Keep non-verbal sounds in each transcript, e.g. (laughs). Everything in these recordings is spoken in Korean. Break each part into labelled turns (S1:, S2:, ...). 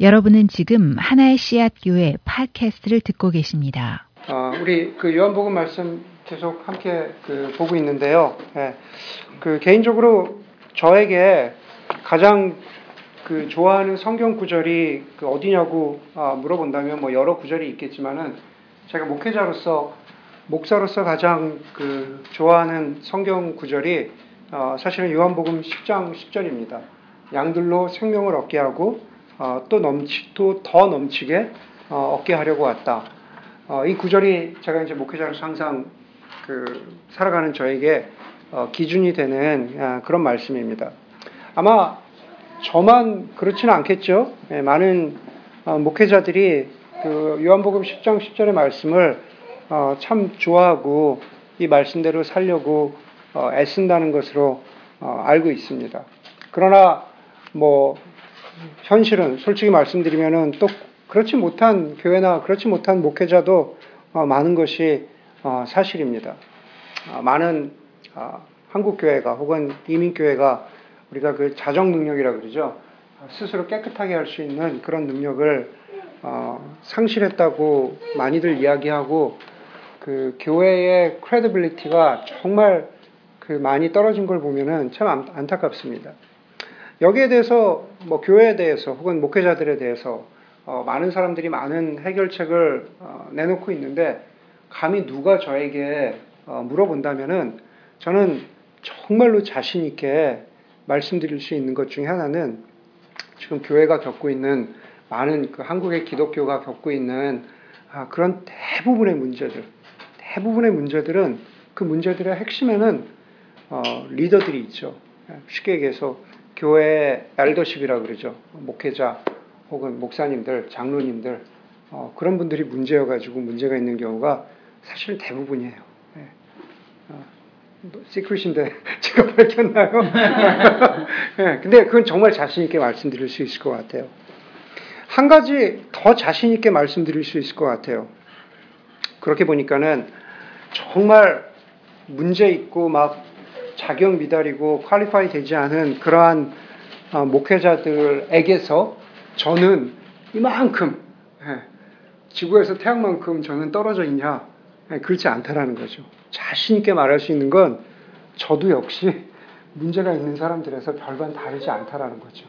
S1: 여러분은 지금 하나의 씨앗 교회 팟캐스트를 듣고 계십니다.
S2: 어, 우리 그 요한복음 말씀 계속 함께 그 보고 있는데요. 예, 그 개인적으로 저에게 가장 그 좋아하는 성경 구절이 그 어디냐고 아, 물어본다면 뭐 여러 구절이 있겠지만은 제가 목회자로서 목사로서 가장 그 좋아하는 성경 구절이 어, 사실은 요한복음 10장 10절입니다. 양들로 생명을 얻게 하고 어, 또 넘치 또더 넘치게 어, 얻게 하려고 왔다. 어, 이 구절이 제가 이제 목회자로서 항상 그 살아가는 저에게 어, 기준이 되는 아, 그런 말씀입니다. 아마 저만 그렇지는 않겠죠. 예, 많은 어, 목회자들이 그 요한복음 10장 10절의 말씀을 어, 참 좋아하고 이 말씀대로 살려고 어, 애쓴다는 것으로 어, 알고 있습니다. 그러나 뭐 현실은 솔직히 말씀드리면은 또 그렇지 못한 교회나 그렇지 못한 목회자도 어, 많은 것이 어, 사실입니다. 어, 많은 한국 교회가 혹은 이민 교회가 우리가 그 자정 능력이라 그러죠. 스스로 깨끗하게 할 수 있는 그런 능력을 상실했다고 많이들 이야기하고 그 교회의 credibility가 정말 그 많이 떨어진 걸 보면은 참 안타깝습니다. 여기에 대해서 뭐 교회에 대해서 혹은 목회자들에 대해서 어, 많은 사람들이 많은 해결책을 어, 내놓고 있는데 감히 누가 저에게 어, 물어본다면은 저는 정말로 자신 있게 말씀드릴 수 있는 것 중에 하나는 지금 교회가 겪고 있는 많은 그 한국의 기독교가 겪고 있는 아, 그런 대부분의 문제들, 대부분의 문제들은 그 문제들의 핵심에는 어, 리더들이 있죠. 쉽게 얘기해서 교회 엘더십이라 그러죠. 목회자 혹은 목사님들, 장로님들 어, 그런 분들이 문제여 가지고 문제가 있는 경우가 사실 대부분이에요. 네. 어, 시크릿인데 (laughs) 제가 밝혔나요? 네, (laughs) 근데 그건 정말 자신 있게 말씀드릴 수 있을 것 같아요. 한 가지 더 자신 있게 말씀드릴 수 있을 것 같아요. 그렇게 보니까는 정말 문제 있고 막 자격 미달이고 퀄리파이 되지 않은 그러한 어, 목회자들에게서 저는 이만큼 예, 지구에서 태양만큼 저는 떨어져 있냐 예, 그렇지 않다라는 거죠. 자신 있게 말할 수 있는 건 저도 역시 문제가 있는 사람들에서 별반 다르지 않다라는 거죠.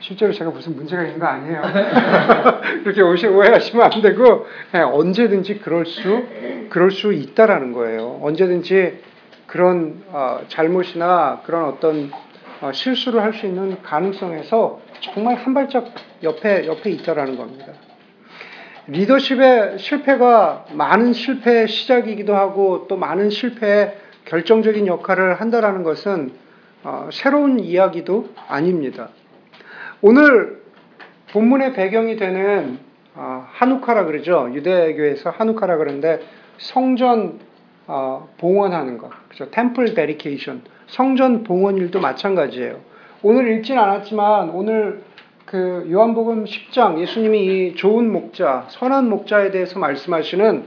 S2: 실제로 제가 무슨 문제가 있는 거 아니에요. (laughs) 그렇게 오해하시면 안 되고 예, 언제든지 그럴 수 그럴 수 있다라는 거예요. 언제든지 그런 어, 잘못이나 그런 어떤 어, 실수를 할 수 있는 가능성에서 정말 한 발짝 옆에 옆에 있다라는 겁니다. 리더십의 실패가 많은 실패의 시작이기도 하고 또 많은 실패의 결정적인 역할을 한다라는 것은 어, 새로운 이야기도 아닙니다. 오늘 본문의 배경이 되는 어, 한우카라 그러죠. 유대교에서 한우카라 그러는데 성전 어, 봉헌하는 것, 그죠? 템플 데리케이션, 성전 봉헌 일도 마찬가지예요. 오늘 읽진 않았지만 오늘 그 요한복음 10장 예수님이 이 좋은 목자, 선한 목자에 대해서 말씀하시는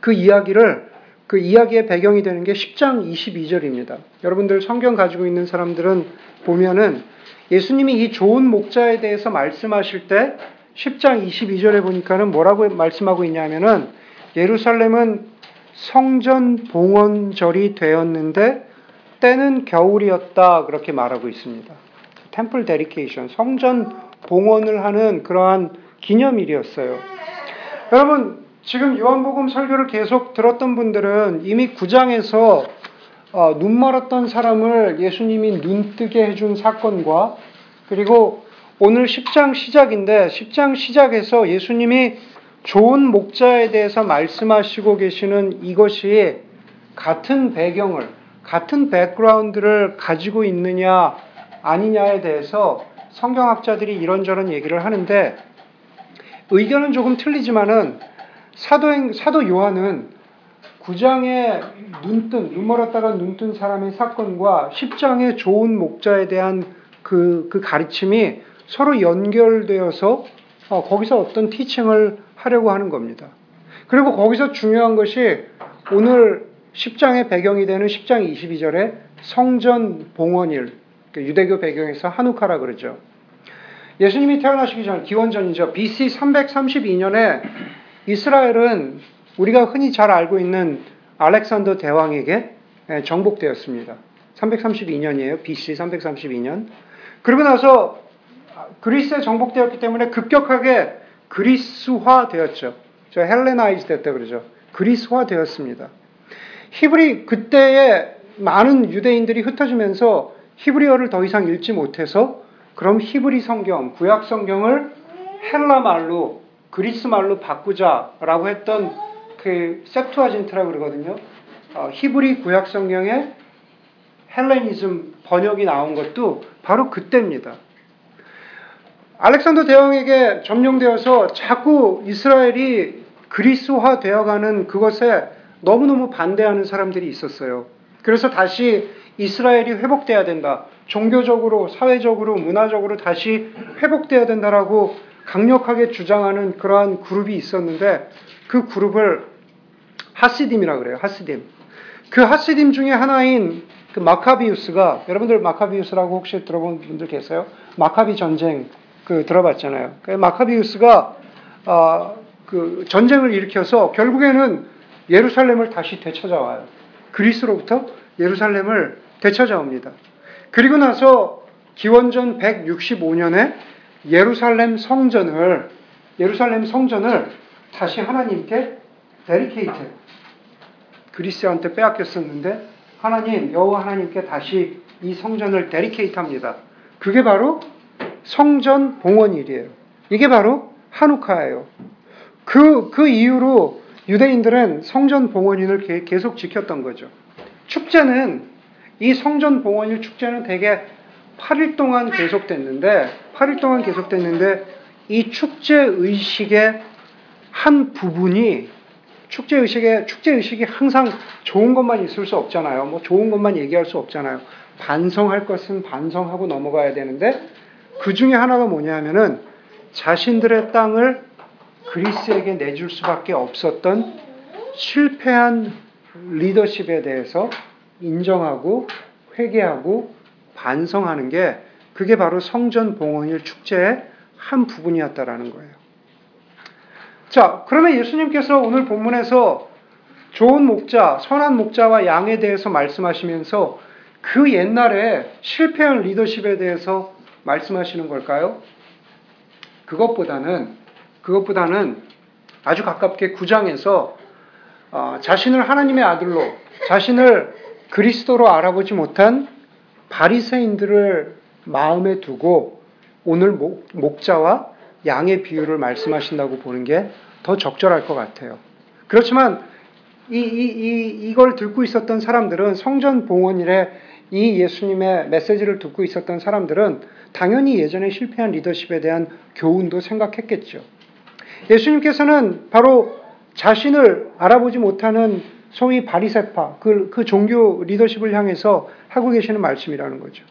S2: 그 이야기를 그 이야기의 배경이 되는 게 10장 22절입니다. 여러분들 성경 가지고 있는 사람들은 보면은 예수님이 이 좋은 목자에 대해서 말씀하실 때 10장 22절에 보니까는 뭐라고 말씀하고 있냐면은 예루살렘은 성전 봉헌절이 되었는데 때는 겨울이었다 그렇게 말하고 있습니다. 템플 데리케이션 성전 봉헌을 하는 그러한 기념일이었어요. 여러분 지금 요한복음 설교를 계속 들었던 분들은 이미 9장에서 어, 눈 멀었던 사람을 예수님이 눈뜨게 해준 사건과 그리고 오늘 10장 시작인데 10장 시작에서 예수님이 좋은 목자에 대해서 말씀하시고 계시는 이것이 같은 배경을, 같은 백그라운드를 가지고 있느냐, 아니냐에 대해서 성경학자들이 이런저런 얘기를 하는데 의견은 조금 틀리지만은 사도행, 사도 요한은 9장에 눈뜬, 눈 멀었다가 눈 뜬 사람의 사건과 10장의 좋은 목자에 대한 그, 그 가르침이 서로 연결되어서 어, 거기서 어떤 티칭을 하려고 하는 겁니다. 그리고 거기서 중요한 것이 오늘 10장의 배경이 되는 10장 22절에 성전 봉헌일, 그 유대교 배경에서 한우카라 그러죠. 예수님이 태어나시기 전 기원전이죠. BC 332년에 이스라엘은 우리가 흔히 잘 알고 있는 알렉산더 대왕에게 예, 정복되었습니다. 332년이에요. BC 332년. 그리고 나서 그리스에 정복되었기 때문에 급격하게 그리스화 되었죠. 저 Hellenize 됐다 그러죠. 그리스화 되었습니다. 히브리 그때에 많은 유대인들이 흩어지면서 히브리어를 더 이상 읽지 못해서 그럼 히브리 성경, 구약 성경을 헬라 말로 그리스 말로 바꾸자라고 했던 그 septuagint라고 그러거든요. 어, 히브리 구약 성경에 헬레니즘 번역이 나온 것도 바로 그때입니다. 알렉산더 대왕에게 점령되어서 자꾸 이스라엘이 그리스화 되어가는 그것에 너무너무 반대하는 사람들이 있었어요. 그래서 다시 이스라엘이 회복돼야 된다. 종교적으로, 사회적으로, 문화적으로 다시 회복돼야 된다라고 강력하게 주장하는 그러한 그룹이 있었는데 그 그룹을 하시딤이라 그래요. 하시딤. 그 하시딤 중에 하나인 그 마카비우스가 여러분들 마카비우스라고 혹시 들어본 분들 계세요? 마카비 전쟁 그 들어봤잖아요. 그 마카비우스가 어, 그 전쟁을 일으켜서 결국에는 예루살렘을 다시 되찾아와요. 그리스로부터 예루살렘을 되찾아옵니다. 그리고 나서 기원전 165년에 예루살렘 성전을 예루살렘 성전을 다시 하나님께 데리케이트 그리스한테 빼앗겼었는데 하나님 여호와 하나님께 다시 이 성전을 데리케이트합니다. 그게 바로 성전 봉헌일이에요. 이게 바로 한우카예요. 그, 그 이후로 유대인들은 성전 봉헌일을 계속 지켰던 거죠. 축제는 이 성전 봉헌일 축제는 대개 8일 동안 계속됐는데 8일 동안 계속됐는데 이 축제 의식의 한 부분이 축제 의식에 축제 의식이 항상 좋은 것만 있을 수 없잖아요. 뭐 좋은 것만 얘기할 수 없잖아요. 반성할 것은 반성하고 넘어가야 되는데 그 중에 하나가 뭐냐면은 자신들의 땅을 그리스에게 내줄 수밖에 없었던 실패한 리더십에 대해서 인정하고 회개하고 반성하는 게 그게 바로 성전 봉헌일 축제의 한 부분이었다라는 거예요. 자, 그러면 예수님께서 오늘 본문에서 좋은 목자, 선한 목자와 양에 대해서 말씀하시면서 그 옛날에 실패한 리더십에 대해서 말씀하시는 걸까요? 그것보다는 그것보다는 아주 가깝게 구장에서 어, 자신을 하나님의 아들로 자신을 그리스도로 알아보지 못한 바리새인들을 마음에 두고 오늘 목, 목자와 양의 비유를 말씀하신다고 보는 게 더 적절할 것 같아요. 그렇지만 이, 이, 이, 이걸 듣고 있었던 사람들은 성전 봉헌일에 이 예수님의 메시지를 듣고 있었던 사람들은 당연히 예전에 실패한 리더십에 대한 교훈도 생각했겠죠. 예수님께서는 바로 자신을 알아보지 못하는 소위 바리세파, 그, 그 종교 리더십을 향해서 하고 계시는 말씀이라는 거죠.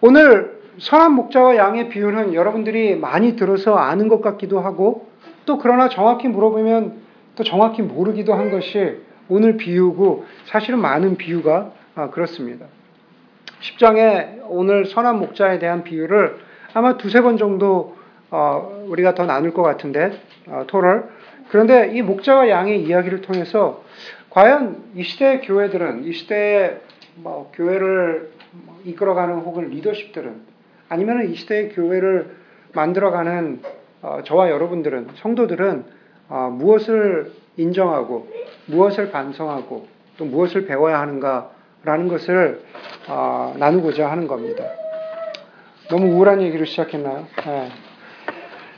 S2: 오늘 선한 목자와 양의 비유는 여러분들이 많이 들어서 아는 것 같기도 하고 또 그러나 정확히 물어보면 또 정확히 모르기도 한 것이 오늘 비유고 사실은 많은 비유가 아, 그렇습니다. 10장에 오늘 선한 목자에 대한 비유를 아마 두세 번 정도 어, 우리가 더 나눌 것 같은데 어, 토럴 그런데 이 목자와 양의 이야기를 통해서 과연 이 시대의 교회들은 이 시대의 뭐 교회를 이끌어가는 혹은 리더십들은 아니면 이 시대의 교회를 만들어가는 어, 저와 여러분들은 성도들은 어, 무엇을 인정하고 무엇을 반성하고 또 무엇을 배워야 하는가 라는 것을 어, 나누고자 하는 겁니다. 너무 우울한 얘기로 시작했나요? 네.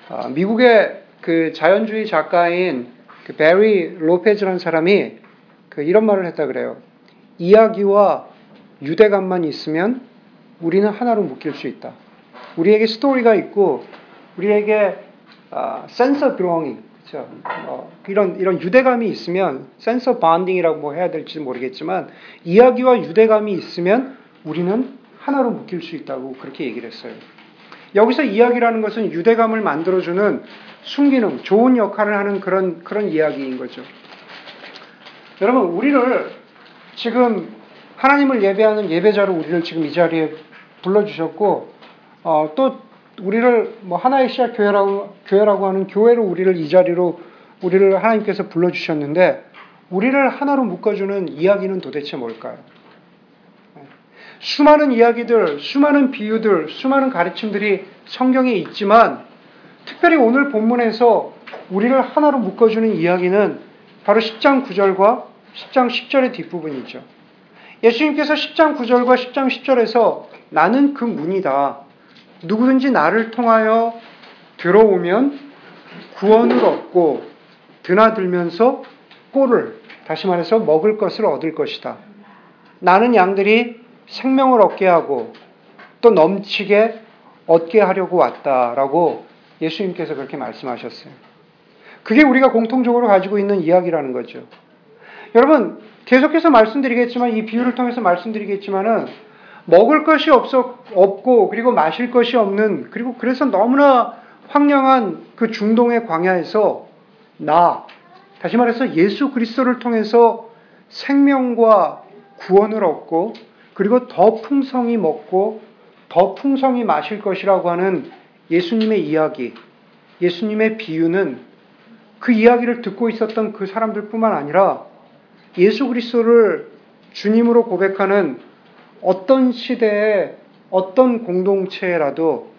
S2: 어, 미국의 그 자연주의 작가인 그 베리 로페즈라는 사람이 그 이런 말을 했다 그래요. 이야기와 유대감만 있으면 우리는 하나로 묶일 수 있다. 우리에게 스토리가 있고 우리에게 어, 센서 belonging 그렇죠? 어, 이런 이런 유대감이 있으면 센서 반딩이라고 뭐 해야 될지 모르겠지만 이야기와 유대감이 있으면 우리는 하나로 묶일 수 있다고 그렇게 얘기를 했어요. 여기서 이야기라는 것은 유대감을 만들어주는 순기능, 좋은 역할을 하는 그런 그런 이야기인 거죠. 여러분, 우리를 지금 하나님을 예배하는 예배자로 우리를 지금 이 자리에 불러주셨고, 어, 또 우리를 뭐 하나의 시작 교회라고 교회라고 하는 교회로 우리를 이 자리로 우리를 하나님께서 불러 주셨는데 우리를 하나로 묶어주는 이야기는 도대체 뭘까요? 수많은 이야기들, 수많은 비유들, 수많은 가르침들이 성경에 있지만 특별히 오늘 본문에서 우리를 하나로 묶어주는 이야기는 바로 10장 9절과 10장 10절의 뒷부분이죠. 예수님께서 10장 9절과 10장 10절에서 나는 그 문이다. 누구든지 나를 통하여 들어오면 구원을 얻고 드나들면서 꼴을 다시 말해서 먹을 것을 얻을 것이다. 나는 양들이 생명을 얻게 하고 또 넘치게 얻게 하려고 왔다라고 예수님께서 그렇게 말씀하셨어요. 그게 우리가 공통적으로 가지고 있는 이야기라는 거죠. 여러분, 계속해서 말씀드리겠지만, 이 비유를 통해서 말씀드리겠지만은, 먹을 것이 없어, 없고, 그리고 마실 것이 없는, 그리고 그래서 너무나 황량한 그 중동의 광야에서 나, 다시 말해서 예수 그리스도를 통해서 생명과 구원을 얻고, 그리고 더 풍성히 먹고, 더 풍성히 마실 것이라고 하는 예수님의 이야기, 예수님의 비유는 그 이야기를 듣고 있었던 그 사람들 뿐만 아니라 예수 그리스도를 주님으로 고백하는 어떤 시대의 어떤 공동체라도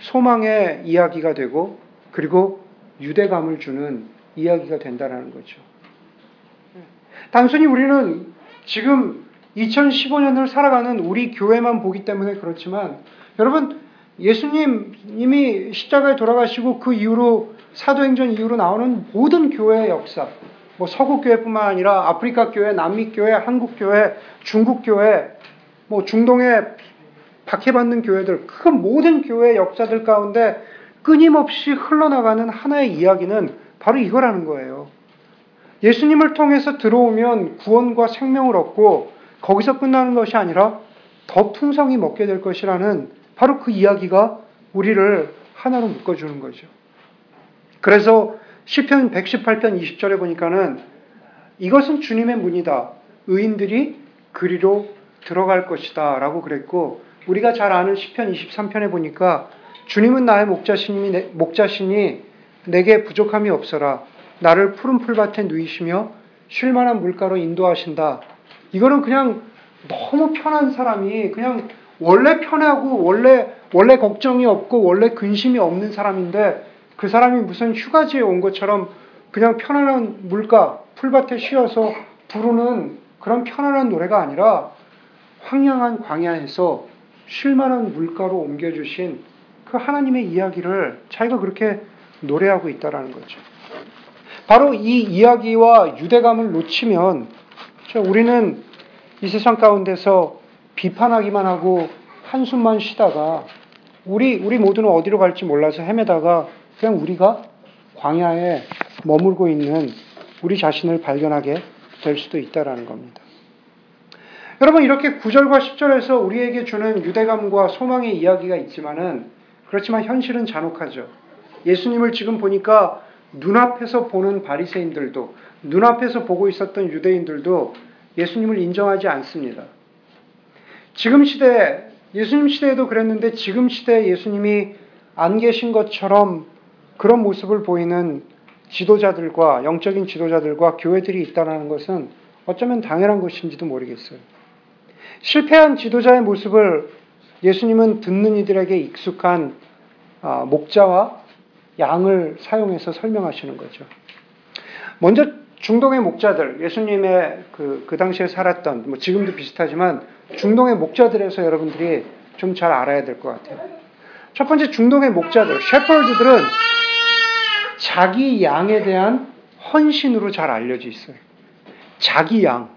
S2: 소망의 이야기가 되고 그리고 유대감을 주는 이야기가 된다는 거죠. 단순히 우리는 지금 2015년을 살아가는 우리 교회만 보기 때문에 그렇지만 여러분 예수님이 십자가에 돌아가시고 그 이후로 사도행전 이후로 나오는 모든 교회의 역사, 뭐 서구 교회뿐만 아니라 아프리카 교회, 남미 교회, 한국 교회, 중국 교회, 뭐 중동의 박해받는 교회들, 그 모든 교회의 역사들 가운데 끊임없이 흘러나가는 하나의 이야기는 바로 이거라는 거예요. 예수님을 통해서 들어오면 구원과 생명을 얻고 거기서 끝나는 것이 아니라 더 풍성히 먹게 될 것이라는 바로 그 이야기가 우리를 하나로 묶어주는 거죠. 그래서 시편 118편 20절에 보니까는 이것은 주님의 문이다. 의인들이 그리로 들어갈 것이다. 라고 그랬고, 우리가 잘 아는 시편 23편에 보니까 주님은 나의 목자신이, 목자신이 내게 부족함이 없어라. 나를 푸른 풀밭에 누이시며 쉴만한 물가로 인도하신다. 이거는 그냥 너무 편한 사람이 그냥 원래 편하고 원래 원래 걱정이 없고 원래 근심이 없는 사람인데 그 사람이 무슨 휴가지에 온 것처럼 그냥 편안한 물가 풀밭에 쉬어서 부르는 그런 편안한 노래가 아니라 황량한 광야에서 쉴만한 물가로 옮겨주신 그 하나님의 이야기를 자기가 그렇게 노래하고 있다라는 거죠. 바로 이 이야기와 유대감을 놓치면 우리는 이 세상 가운데서 비판하기만 하고 한숨만 쉬다가 우리 우리 모두는 어디로 갈지 몰라서 헤매다가 그냥 우리가 광야에 머물고 있는 우리 자신을 발견하게 될 수도 있다라는 겁니다. 여러분 이렇게 9절과 10절에서 우리에게 주는 유대감과 소망의 이야기가 있지만은 그렇지만 현실은 잔혹하죠. 예수님을 지금 보니까 눈앞에서 보는 바리새인들도 눈앞에서 보고 있었던 유대인들도 예수님을 인정하지 않습니다. 지금 시대 예수님 시대에도 그랬는데 지금 시대에 예수님이 안 계신 것처럼 그런 모습을 보이는 지도자들과 영적인 지도자들과 교회들이 있다는 것은 어쩌면 당연한 것인지도 모르겠어요. 실패한 지도자의 모습을 예수님은 듣는 이들에게 익숙한 아, 목자와 양을 사용해서 설명하시는 거죠. 먼저 중동의 목자들, 예수님의 그, 그 당시에 살았던, 뭐 지금도 비슷하지만 중동의 목자들에서 여러분들이 좀 잘 알아야 될 것 같아요. 첫 번째 중동의 목자들, 셰퍼드들은 자기 양에 대한 헌신으로 잘 알려져 있어요. 자기 양.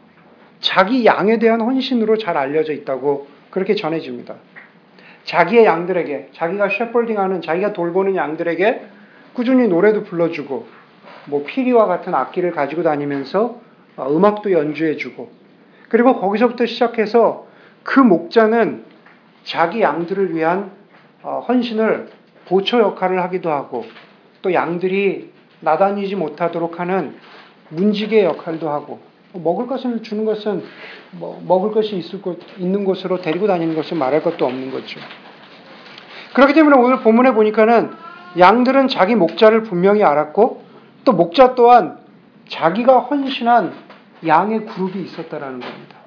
S2: 자기 양에 대한 헌신으로 잘 알려져 있다고 그렇게 전해집니다. 자기의 양들에게, 자기가 셰퍼딩하는, 자기가 돌보는 양들에게 꾸준히 노래도 불러주고, 뭐 피리와 같은 악기를 가지고 다니면서 어, 음악도 연주해주고, 그리고 거기서부터 시작해서 그 목자는 자기 양들을 위한 어, 헌신을 보초 역할을 하기도 하고, 또 양들이 나다니지 못하도록 하는 문지개 역할도 하고 먹을 것을 주는 것은 뭐 먹을 것이 있을 것, 있는 곳으로 데리고 다니는 것은 말할 것도 없는 거죠. 그렇기 때문에 오늘 본문에 보니까는 양들은 자기 목자를 분명히 알았고 또 목자 또한 자기가 헌신한 양의 그룹이 있었다라는 겁니다.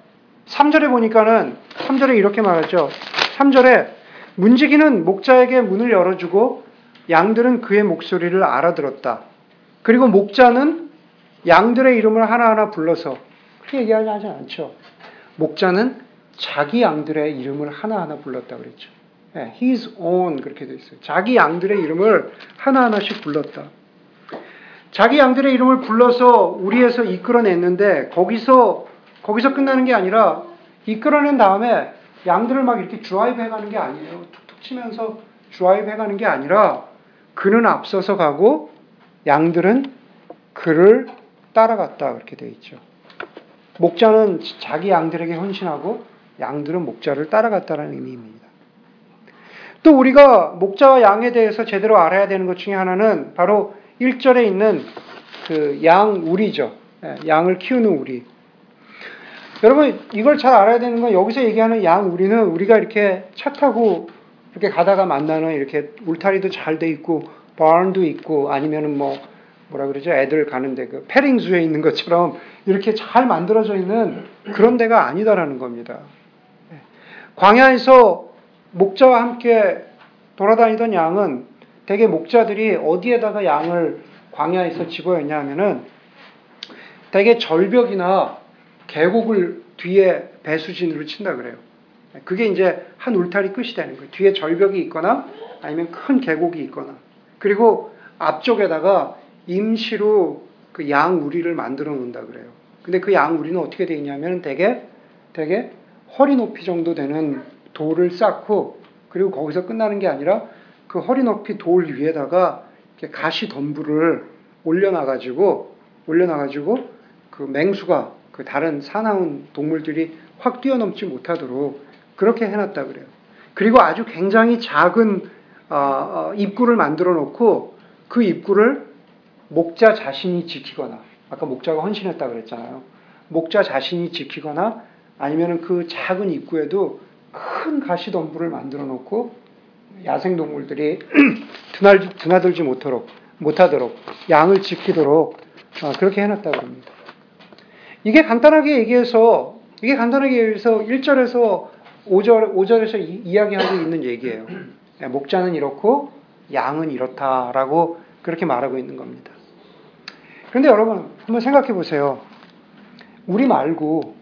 S2: 3절에 보니까는 3절에 이렇게 말하죠. 3절에 문지기는 목자에게 문을 열어주고 양들은 그의 목소리를 알아들었다. 그리고 목자는 양들의 이름을 하나하나 불러서 그렇게 얘기하지 않죠. 목자는 자기 양들의 이름을 하나하나 불렀다 그랬죠. 네, his own 그렇게 돼 있어요. 자기 양들의 이름을 하나하나씩 불렀다. 자기 양들의 이름을 불러서 우리에서 이끌어냈는데 거기서 거기서 끝나는 게 아니라 이끌어낸 다음에 양들을 막 이렇게 드라이브 해가는 게 아니에요. 툭툭 치면서 드라이브 해가는 게 아니라 그는 앞서서 가고 양들은 그를 따라갔다 그렇게 되어 있죠. 목자는 자기 양들에게 헌신하고 양들은 목자를 따라갔다는 의미입니다. 또 우리가 목자와 양에 대해서 제대로 알아야 되는 것 중에 하나는 바로 1절에 있는 그 양 우리죠. 예, 양을 키우는 우리. 여러분 이걸 잘 알아야 되는 건 여기서 얘기하는 양 우리는 우리가 이렇게 차 타고 이렇게 가다가 만나는 이렇게 울타리도 잘 돼 있고 바운도 있고 아니면은 뭐 뭐라 그러죠 애들 가는데 그 페링수에 있는 것처럼 이렇게 잘 만들어져 있는 그런 데가 아니다라는 겁니다. 예. 광야에서 목자와 함께 돌아다니던 양은 대개 목자들이 어디에다가 양을 광야에서 집어였냐 하면은 대개 절벽이나 계곡을 뒤에 배수진으로 친다 그래요. 그게 이제 한 울타리 끝이 되는 거예요. 뒤에 절벽이 있거나 아니면 큰 계곡이 있거나 그리고 앞쪽에다가 임시로 그 양우리를 만들어 놓는다 그래요. 근데 그 양우리는 어떻게 되어 있냐면 대개 대개 허리 높이 정도 되는 돌을 쌓고 그리고 거기서 끝나는 게 아니라 그 허리 높이 돌 위에다가 가시 덤불을 올려놔 가지고 올려놔 가지고 그 맹수가 그 다른 사나운 동물들이 확 뛰어넘지 못하도록 그렇게 해놨다 그래요. 그리고 아주 굉장히 작은 어, 어, 입구를 만들어 놓고 그 입구를 목자 자신이 지키거나 아까 목자가 헌신했다 그랬잖아요. 목자 자신이 지키거나 아니면 그 작은 입구에도 큰 가시덤불을 만들어 놓고 야생 동물들이 (clears throat) 드나들지 못하도록, 못하도록 양을 지키도록 어, 그렇게 해놨다고 합니다. 이게 간단하게 얘기해서 이게 간단하게 얘기해서 1절에서 5절, 5절에서 이, 야기하고 있는 얘기예요. 예, 목자는 이렇고 양은 이렇다라고 그렇게 말하고 있는 겁니다. 그런데 여러분 한번 생각해 보세요. 우리 말고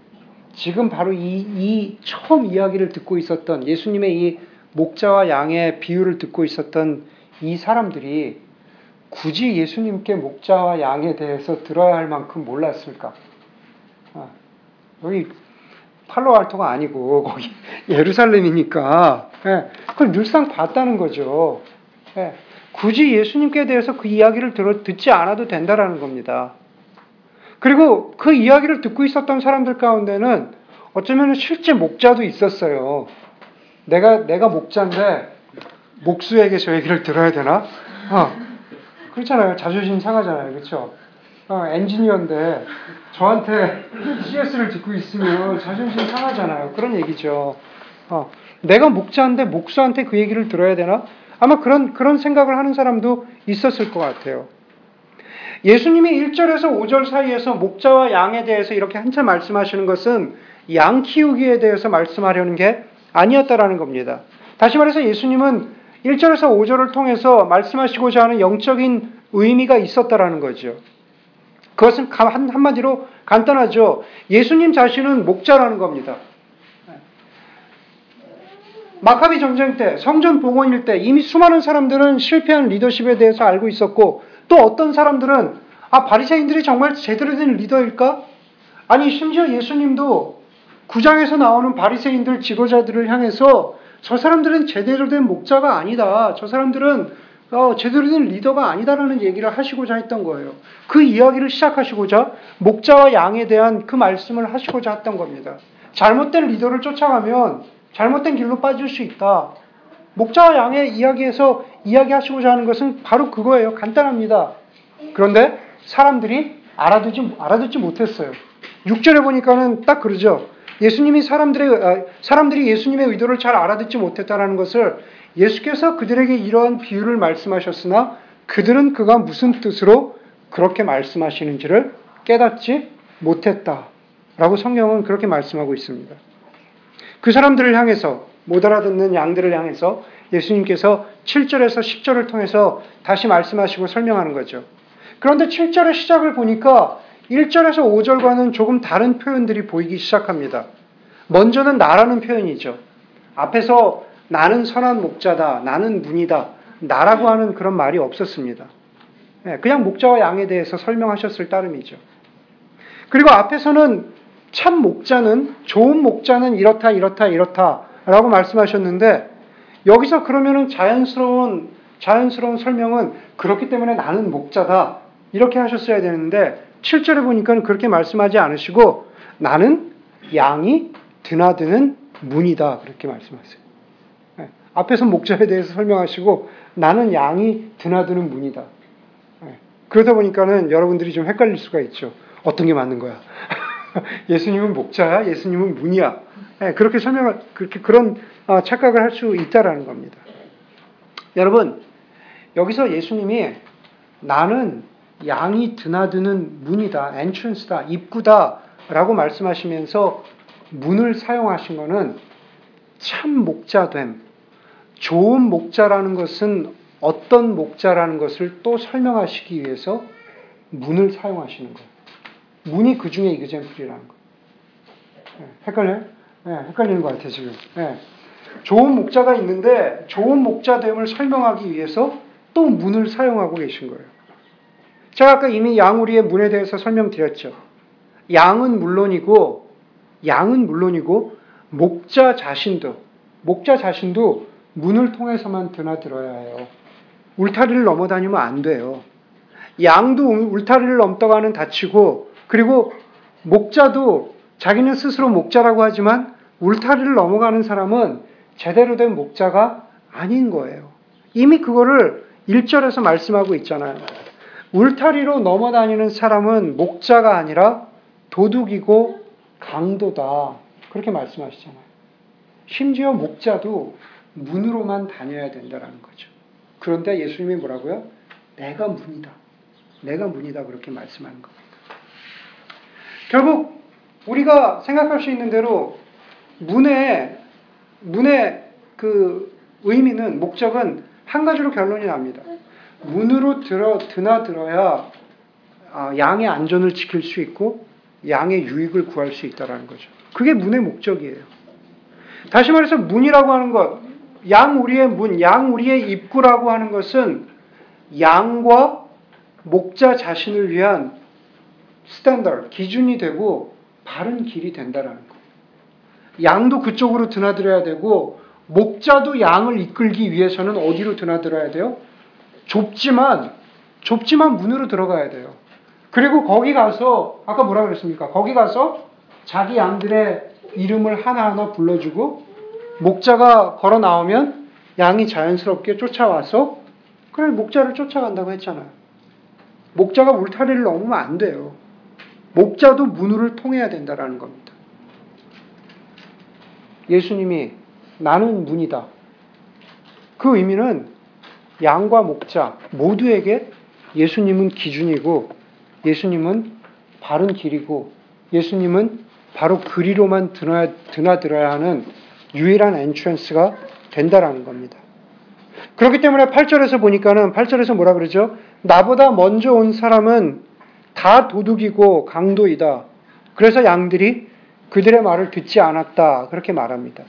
S2: 지금 바로 이, 이 처음 이야기를 듣고 있었던 예수님의 이 목자와 양의 비유를 듣고 있었던 이 사람들이 굳이 예수님께 목자와 양에 대해서 들어야 할 만큼 몰랐을까? 아, 여기 팔로알토가 아니고 거기 (laughs) 예루살렘이니까 예, 그걸 늘상 봤다는 거죠. 예, 굳이 예수님께 대해서 그 이야기를 들어, 듣지 않아도 된다라는 겁니다. 그리고 그 이야기를 듣고 있었던 사람들 가운데는 어쩌면 실제 목자도 있었어요. 내가, 내가 목자인데 목수에게 저 얘기를 들어야 되나? 어. 그렇잖아요. 자존심 상하잖아요. 그렇죠? 어, 엔지니어인데 저한테 CS를 듣고 있으면 자존심 상하잖아요. 그런 얘기죠. 어, 내가 목자인데 목수한테 그 얘기를 들어야 되나? 아마 그런, 그런 생각을 하는 사람도 있었을 것 같아요. 예수님이 1절에서 5절 사이에서 목자와 양에 대해서 이렇게 한참 말씀하시는 것은 양 키우기에 대해서 말씀하려는 게 아니었다라는 겁니다. 다시 말해서 예수님은 1절에서 5절을 통해서 말씀하시고자 하는 영적인 의미가 있었다라는 거죠. 그것은 한마디로 간단하죠. 예수님 자신은 목자라는 겁니다. 마카비 전쟁 때, 성전 복원일 때 이미 수많은 사람들은 실패한 리더십에 대해서 알고 있었고 또 어떤 사람들은 아 바리새인들이 정말 제대로 된 리더일까? 아니 심지어 예수님도 구장에서 나오는 바리새인들 지도자들을 향해서 저 사람들은 제대로 된 목자가 아니다. 저 사람들은 어, 제대로 된 리더가 아니다라는 얘기를 하시고자 했던 거예요. 그 이야기를 시작하시고자 목자와 양에 대한 그 말씀을 하시고자 했던 겁니다. 잘못된 리더를 쫓아가면 잘못된 길로 빠질 수 있다. 목자와 양의 이야기에서 이야기하시고자 하는 것은 바로 그거예요. 간단합니다. 그런데 사람들이 알아듣지, 알아듣지 못했어요. 6절에 보니까는 딱 그러죠. 예수님이 사람들의, 아, 사람들이 예수님의 의도를 잘 알아듣지 못했다는 것을 예수께서 그들에게 이러한 비유를 말씀하셨으나 그들은 그가 무슨 뜻으로 그렇게 말씀하시는지를 깨닫지 못했다. 라고 성경은 그렇게 말씀하고 있습니다. 그 사람들을 향해서 못 알아듣는 양들을 향해서 예수님께서 7절에서 10절을 통해서 다시 말씀하시고 설명하는 거죠. 그런데 7절의 시작을 보니까 1절에서 5절과는 조금 다른 표현들이 보이기 시작합니다. 먼저는 나라는 표현이죠. 앞에서 나는 선한 목자다, 나는 문이다, 나라고 하는 그런 말이 없었습니다. 예, 그냥 목자와 양에 대해서 설명하셨을 따름이죠. 그리고 앞에서는 참 목자는, 좋은 목자는 이렇다, 이렇다, 이렇다 라고 말씀하셨는데 여기서 그러면은 자연스러운, 자연스러운 설명은 그렇기 때문에 나는 목자다. 이렇게 하셨어야 되는데 7절에 보니까 그렇게 말씀하지 않으시고 나는 양이 드나드는 문이다. 그렇게 말씀하세요. 네. 앞에서 목자에 대해서 설명하시고 나는 양이 드나드는 문이다. 네. 그러다 보니까는 여러분들이 좀 헷갈릴 수가 있죠. 어떤 게 맞는 거야? (laughs) 예수님은 목자야? 예수님은 문이야? 네. 그렇게 설명을, 그렇게 그런 어, 착각을 할 수 있다라는 겁니다. 여러분, 여기서 예수님이 나는 양이 드나드는 문이다, 엔트런스다, 입구다 라고 말씀하시면서 문을 사용하신 것은 참 목자됨, 좋은 목자라는 것은 어떤 목자라는 것을 또 설명하시기 위해서 문을 사용하시는 거예요. 문이 그 중에 이그젠플이라는 거. 네, 헷갈려요? 네, 헷갈리는 것 같아요, 지금. 네. 좋은 목자가 있는데 좋은 목자됨을 설명하기 위해서 또 문을 사용하고 계신 거예요. 제가 아까 이미 양우리의 문에 대해서 설명드렸죠. 양은 물론이고, 양은 물론이고, 목자 자신도, 목자 자신도 문을 통해서만 드나들어야 해요. 울타리를 넘어다니면 안 돼요. 양도 울타리를 넘다가는 다치고, 그리고 목자도 자기는 스스로 목자라고 하지만 울타리를 넘어가는 사람은 제대로 된 목자가 아닌 거예요. 이미 그거를 1절에서 말씀하고 있잖아요. 울타리로 넘어다니는 사람은 목자가 아니라 도둑이고 강도다. 그렇게 말씀하시잖아요. 심지어 목자도 문으로만 다녀야 된다라는 거죠. 그런데 예수님이 뭐라고요? 내가 문이다. 내가 문이다. 그렇게 말씀하는 겁니다. 결국 우리가 생각할 수 있는 대로 문의 문의 그 의미는 목적은 한 가지로 결론이 납니다. 문으로 들어 드나들어야 아, 양의 안전을 지킬 수 있고 양의 유익을 구할 수 있다라는 거죠. 그게 문의 목적이에요. 다시 말해서 문이라고 하는 것, 양 우리의 문, 양 우리의 입구라고 하는 것은 양과 목자 자신을 위한 스탠더 기준이 되고 바른 길이 된다라는 거. 양도 그쪽으로 드나들어야 되고 목자도 양을 이끌기 위해서는 어디로 드나들어야 돼요? 좁지만 좁지만 문으로 들어가야 돼요. 그리고 거기 가서 아까 뭐라 그랬습니까? 거기 가서 자기 양들의 이름을 하나하나 불러주고 목자가 걸어 나오면 양이 자연스럽게 쫓아와서 그래 목자를 쫓아간다고 했잖아요. 목자가 울타리를 넘으면 안 돼요. 목자도 문을 통해야 된다라는 겁니다. 예수님이 나는 문이다. 그 의미는 양과 목자 모두에게 예수님은 기준이고 예수님은 바른 길이고 예수님은 바로 그리로만 드나들어야 하는 유일한 엔트런스가 된다라는 겁니다. 그렇기 때문에 8절에서 보니까는 8절에서 뭐라 그러죠? 나보다 먼저 온 사람은 다 도둑이고 강도이다. 그래서 양들이 그들의 말을 듣지 않았다. 그렇게 말합니다.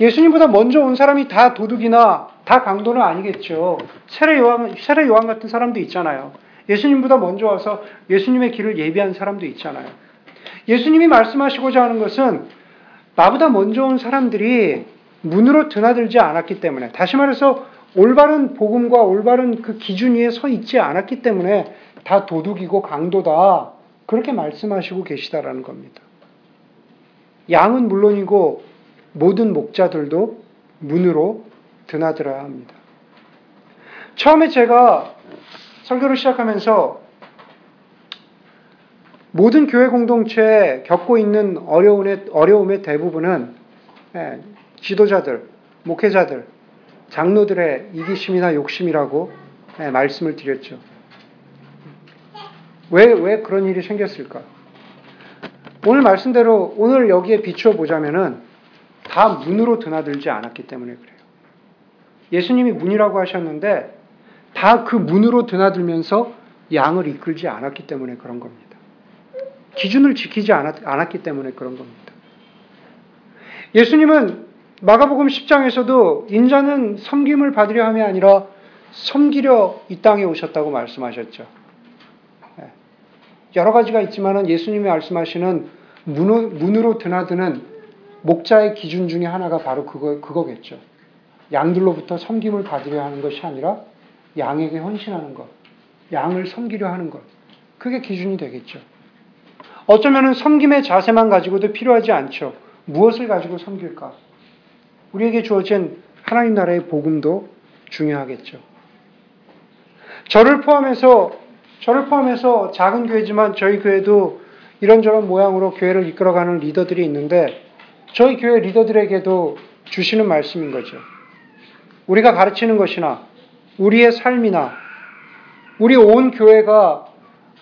S2: 예수님보다 먼저 온 사람이 다 도둑이나 다 강도는 아니겠죠. 세례 요한, 세례 요한 같은 사람도 있잖아요. 예수님보다 먼저 와서 예수님의 길을 예비한 사람도 있잖아요. 예수님이 말씀하시고자 하는 것은 나보다 먼저 온 사람들이 문으로 드나들지 않았기 때문에, 다시 말해서 올바른 복음과 올바른 그 기준 위에 서 있지 않았기 때문에 다 도둑이고 강도다. 그렇게 말씀하시고 계시다라는 겁니다. 양은 물론이고 모든 목자들도 문으로 드나들어야 합니다. 처음에 제가 설교를 시작하면서 모든 교회 공동체에 겪고 있는 어려움의, 어려움의 대부분은 예, 지도자들, 목회자들, 장로들의 이기심이나 욕심이라고 예, 말씀을 드렸죠. 왜, 왜 그런 일이 생겼을까? 오늘 말씀대로 오늘 여기에 비추어 보자면은 다 문으로 드나들지 않았기 때문에 그래요. 예수님이 문이라고 하셨는데 다 그 문으로 드나들면서 양을 이끌지 않았기 때문에 그런 겁니다. 기준을 지키지 않았, 않았기 때문에 그런 겁니다. 예수님은 마가복음 10장에서도 인자는 섬김을 받으려 함이 아니라 섬기려 이 땅에 오셨다고 말씀하셨죠. 예. 여러 가지가 있지만 예수님이 말씀하시는 문으로 드나드는 목자의 기준 중에 하나가 바로 그거, 그거겠죠. 양들로부터 섬김을 받으려 하는 것이 아니라 양에게 헌신하는 것, 양을 섬기려 하는 것. 그게 기준이 되겠죠. 어쩌면 섬김의 자세만 가지고도 필요하지 않죠. 무엇을 가지고 섬길까? 우리에게 주어진 하나님 나라의 복음도 중요하겠죠. 저를 포함해서 저를 포함해서 작은 교회지만 저희 교회도 이런저런 모양으로 교회를 이끌어가는 리더들이 있는데 저희 교회 리더들에게도 주시는 말씀인 거죠. 우리가 가르치는 것이나 우리의 삶이나 우리 온 교회가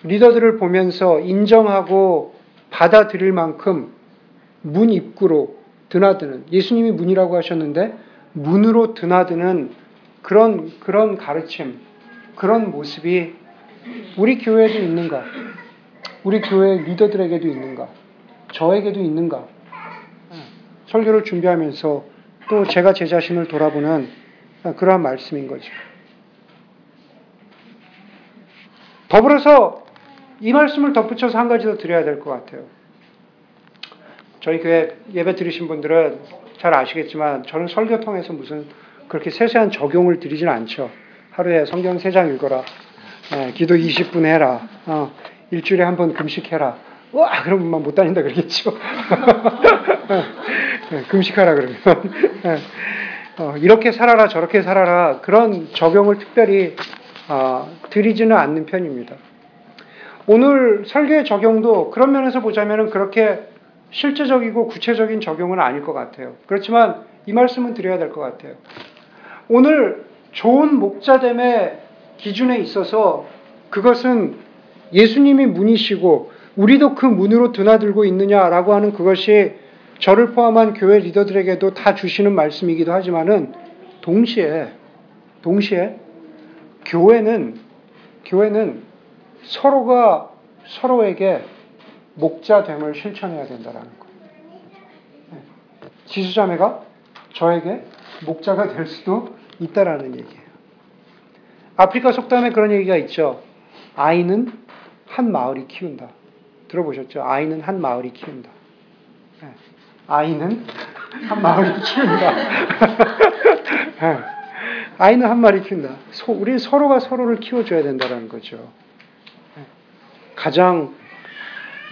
S2: 리더들을 보면서 인정하고 받아들일 만큼 문 입구로 드나드는 예수님이 문이라고 하셨는데 문으로 드나드는 그런 그런 가르침 그런 모습이 우리 교회에도 있는가? 우리 교회 리더들에게도 있는가? 저에게도 있는가? 설교를 준비하면서 또 제가 제 자신을 돌아보는 그러한 말씀인 거죠. 더불어서 이 말씀을 덧붙여서 한 가지 더 드려야 될 것 같아요. 저희 교회 예배 들으신 분들은 잘 아시겠지만 저는 설교 통해서 무슨 그렇게 세세한 적용을 드리지는 않죠. 하루에 성경 3장 읽어라. 네, 기도 20분 해라. 어, 일주일에 한 번 금식해라. 와, 그러면 못 다닌다 그러겠죠. 네, (laughs) 금식하라 그러면. 네, (laughs) 어, 이렇게 살아라, 저렇게 살아라. 그런 적용을 특별히 어, 드리지는 않는 편입니다. 오늘 설교의 적용도 그런 면에서 보자면 그렇게 실제적이고 구체적인 적용은 아닐 것 같아요. 그렇지만 이 말씀은 드려야 될 것 같아요. 오늘 좋은 목자됨의 기준에 있어서 그것은 예수님이 문이시고 우리도 그 문으로 드나들고 있느냐라고 하는 그것이 저를 포함한 교회 리더들에게도 다 주시는 말씀이기도 하지만은 동시에 동시에 교회는 교회는 서로가 서로에게 목자됨을 실천해야 된다라는 거예요. 네. 지수자매가 저에게 목자가 될 수도 있다라는 얘기예요. 아프리카 속담에 그런 얘기가 있죠. 아이는 한 마을이 키운다. 들어보셨죠? 아이는 한 마을이 키운다. 네. 아이는 한 마을이 키운다. (laughs) 네. 아이는 한 마리 키운다. 우리 서로가 서로를 키워줘야 된다는 거죠. 가장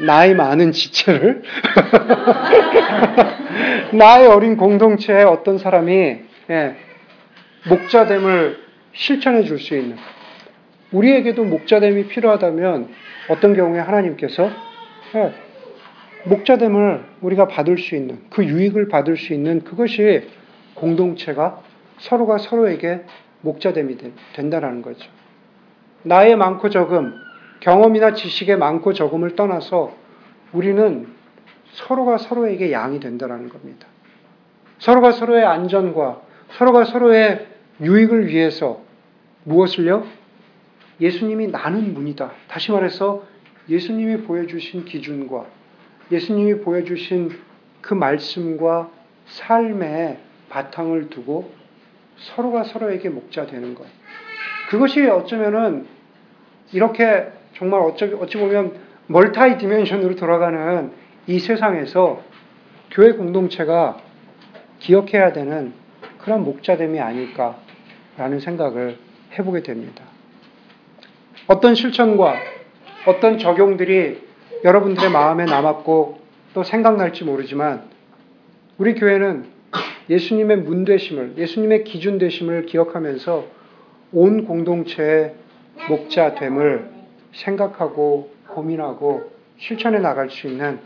S2: 나이 많은 지체를 (laughs) 나의 어린 공동체에 어떤 사람이 예, 목자됨을 실천해 줄 수 있는 우리에게도 목자됨이 필요하다면 어떤 경우에 하나님께서 예, 목자됨을 우리가 받을 수 있는 그 유익을 받을 수 있는 그것이 공동체가 서로가 서로에게 목자됨이 된다는 거죠. 나의 많고 적음, 경험이나 지식의 많고 적음을 떠나서 우리는 서로가 서로에게 양이 된다는 겁니다. 서로가 서로의 안전과 서로가 서로의 유익을 위해서 무엇을요? 예수님이 나는 문이다. 다시 말해서 예수님이 보여주신 기준과 예수님이 보여주신 그 말씀과 삶의 바탕을 두고 서로가 서로에게 목자 되는 것. 그것이 어쩌면은 이렇게 정말 어찌, 어찌 보면 멀타이 디멘션으로 돌아가는 이 세상에서 교회 공동체가 기억해야 되는 그런 목자됨이 아닐까라는 생각을 해보게 됩니다. 어떤 실천과 어떤 적용들이 여러분들의 마음에 남았고 또 생각날지 모르지만 우리 교회는 예수님의 문되심을, 예수님의 기준되심을 기억하면서 온 공동체의 목자됨을 생각하고 고민하고 실천해 나갈 수 있는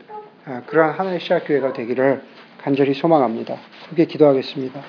S2: 아, 그러한 하나의 시작교회가 되기를 간절히 소망합니다. 함께 기도하겠습니다.